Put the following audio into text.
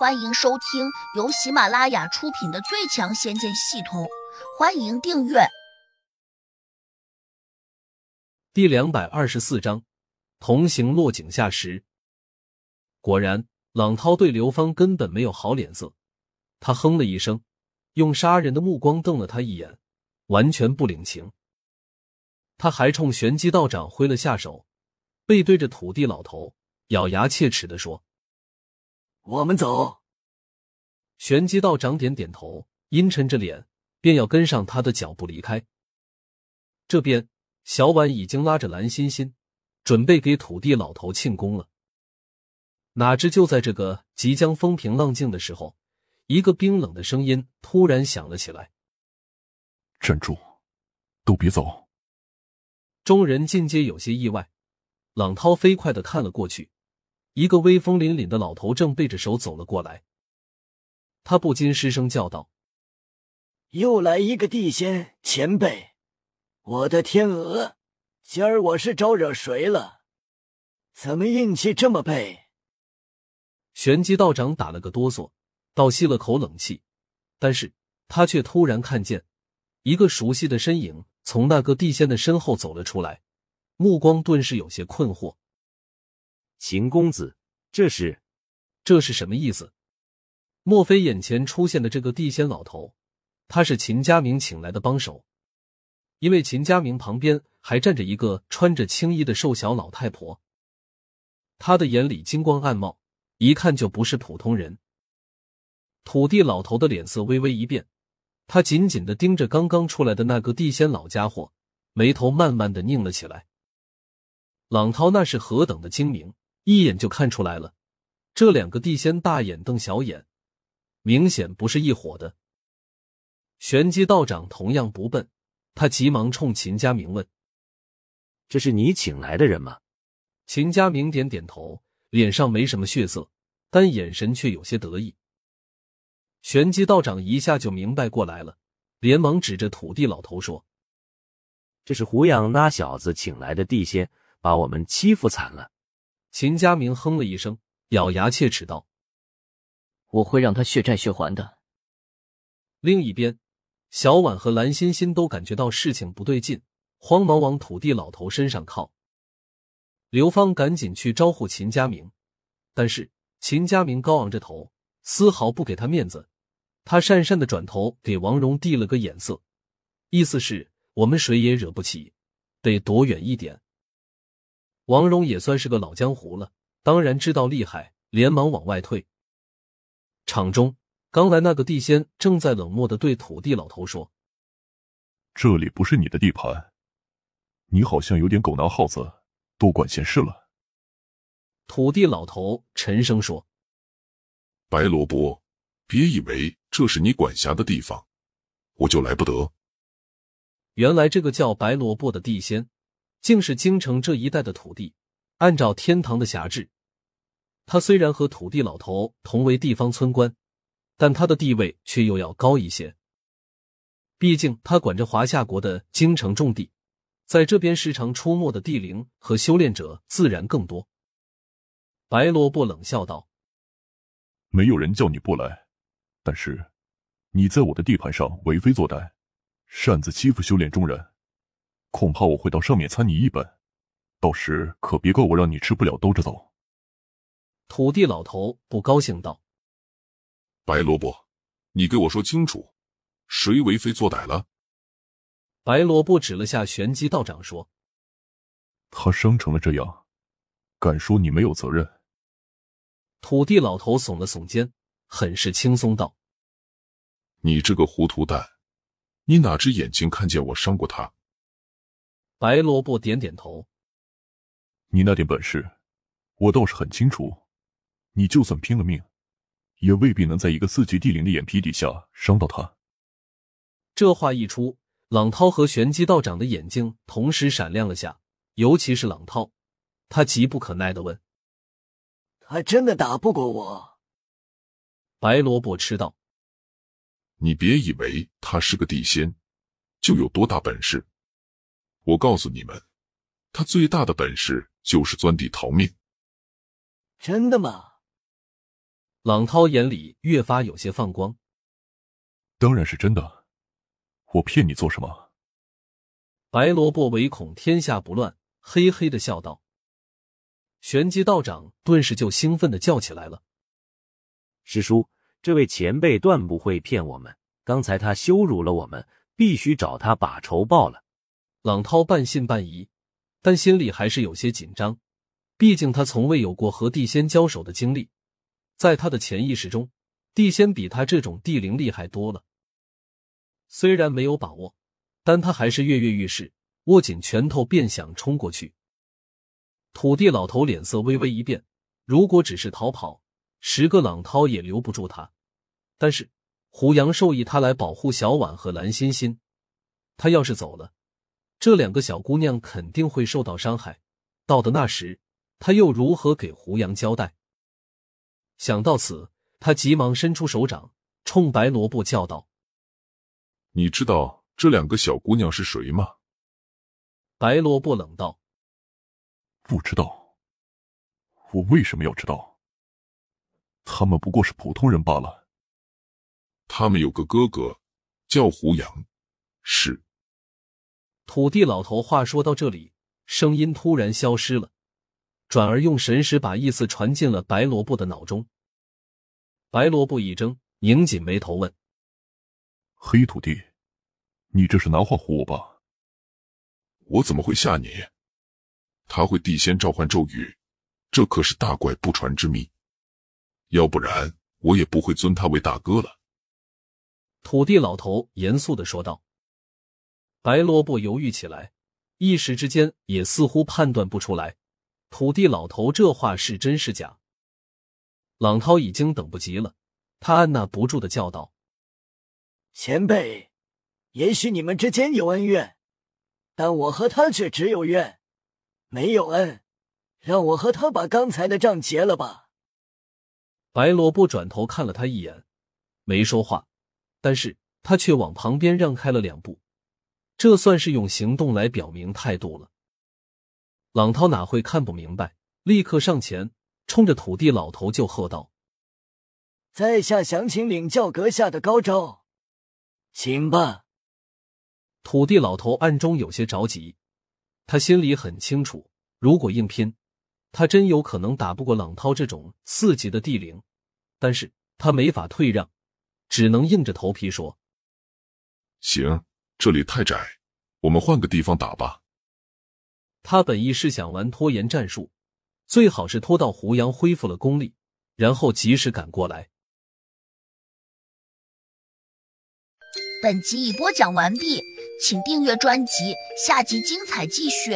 欢迎收听由喜马拉雅出品的《最强仙剑系统》，欢迎订阅。第两百二十四章，同行落井下石。果然，朗涛对刘芳根本没有好脸色。他哼了一声，用杀人的目光瞪了他一眼，完全不领情。他还冲玄机道长挥了下手，背对着土地老头，咬牙切齿的说。我们走。玄机道长点点头，阴沉着脸，便要跟上他的脚步离开。这边，小婉已经拉着蓝欣欣，准备给土地老头庆功了。哪知就在这个即将风平浪静的时候，一个冰冷的声音突然响了起来：“站住，都别走！”众人尽皆有些意外。朗涛飞快的看了过去。一个威风凛凛的老头正背着手走了过来，他不禁失声叫道：“又来一个地仙前辈！我的天鹅，今儿我是招惹谁了？怎么运气这么背？”玄机道长打了个哆嗦，倒吸了口冷气，但是他却突然看见一个熟悉的身影从那个地仙的身后走了出来，目光顿时有些困惑。秦公子，这是，这是什么意思？莫非眼前出现的这个地仙老头，他是秦家明请来的帮手？因为秦家明旁边还站着一个穿着青衣的瘦小老太婆，他的眼里金光暗冒，一看就不是普通人。土地老头的脸色微微一变，他紧紧的盯着刚刚出来的那个地仙老家伙，眉头慢慢的拧了起来。朗涛那是何等的精明！一眼就看出来了，这两个地仙大眼瞪小眼，明显不是一伙的。玄机道长同样不笨，他急忙冲秦家明问：“这是你请来的人吗？”秦家明点点头，脸上没什么血色，但眼神却有些得意。玄机道长一下就明白过来了，连忙指着土地老头说：“这是胡杨那小子请来的地仙，把我们欺负惨了。”秦佳明哼了一声，咬牙切齿道：“我会让他血债血还的。”另一边，小婉和蓝欣欣都感觉到事情不对劲，慌忙往土地老头身上靠。刘芳赶紧去招呼秦佳明，但是秦佳明高昂着头，丝毫不给他面子。他讪讪的转头给王蓉递了个眼色，意思是我们谁也惹不起，得躲远一点。王荣也算是个老江湖了，当然知道厉害，连忙往外退。场中刚来那个地仙正在冷漠的对土地老头说：“这里不是你的地盘，你好像有点狗拿耗子，多管闲事了。”土地老头沉声说：“白萝卜，别以为这是你管辖的地方，我就来不得。”原来这个叫白萝卜的地仙。竟是京城这一带的土地。按照天堂的辖制，他虽然和土地老头同为地方村官，但他的地位却又要高一些。毕竟他管着华夏国的京城重地，在这边时常出没的地灵和修炼者自然更多。白萝卜冷笑道：“没有人叫你不来，但是你在我的地盘上为非作歹，擅自欺负修炼中人。”恐怕我会到上面参你一本，到时可别怪我让你吃不了兜着走。土地老头不高兴道：“白萝卜，你给我说清楚，谁为非作歹了？”白萝卜指了下玄机道长说：“他伤成了这样，敢说你没有责任？”土地老头耸了耸肩，很是轻松道：“你这个糊涂蛋，你哪只眼睛看见我伤过他？”白萝卜点点头，你那点本事，我倒是很清楚。你就算拼了命，也未必能在一个四级地灵的眼皮底下伤到他。这话一出，朗涛和玄机道长的眼睛同时闪亮了下，尤其是朗涛，他急不可耐的问：“他真的打不过我？”白萝卜吃道：“你别以为他是个地仙，就有多大本事。”我告诉你们，他最大的本事就是钻地逃命。真的吗？朗涛眼里越发有些放光。当然是真的，我骗你做什么？白萝卜唯恐天下不乱，嘿嘿的笑道。玄机道长顿时就兴奋的叫起来了：“师叔，这位前辈断不会骗我们！刚才他羞辱了我们，必须找他把仇报了。”朗涛半信半疑，但心里还是有些紧张，毕竟他从未有过和地仙交手的经历，在他的潜意识中，地仙比他这种地灵厉害多了。虽然没有把握，但他还是跃跃欲试，握紧拳头便想冲过去。土地老头脸色微微一变，如果只是逃跑，十个朗涛也留不住他。但是胡杨授意他来保护小婉和蓝欣欣，他要是走了，这两个小姑娘肯定会受到伤害。到的那时，他又如何给胡杨交代？想到此，他急忙伸出手掌，冲白萝卜叫道：“你知道这两个小姑娘是谁吗？”白萝卜冷道。不知道，我为什么要知道？他们不过是普通人罢了。他们有个哥哥，叫胡杨，是。土地老头话说到这里，声音突然消失了，转而用神识把意思传进了白萝卜的脑中。白萝卜一怔，拧紧眉头问：“黑土地，你这是拿话唬我吧？”我怎么会吓你？他会地仙召唤咒语，这可是大怪不传之秘，要不然我也不会尊他为大哥了。土地老头严肃的说道。白萝卜犹豫起来，一时之间也似乎判断不出来，土地老头这话是真是假。朗涛已经等不及了，他按捺不住的叫道：“前辈，也许你们之间有恩怨，但我和他却只有怨。”没有恩，让我和他把刚才的账结了吧。白萝卜转头看了他一眼，没说话，但是他却往旁边让开了两步，这算是用行动来表明态度了。朗涛哪会看不明白，立刻上前，冲着土地老头就喝道：“在下想请领教阁下的高招，请吧。”土地老头暗中有些着急。他心里很清楚，如果硬拼，他真有可能打不过朗涛这种四级的地灵。但是他没法退让，只能硬着头皮说：“行，这里太窄，我们换个地方打吧。”他本意是想玩拖延战术，最好是拖到胡杨恢复了功力，然后及时赶过来。本集已播讲完毕。请订阅专辑，下集精彩继续。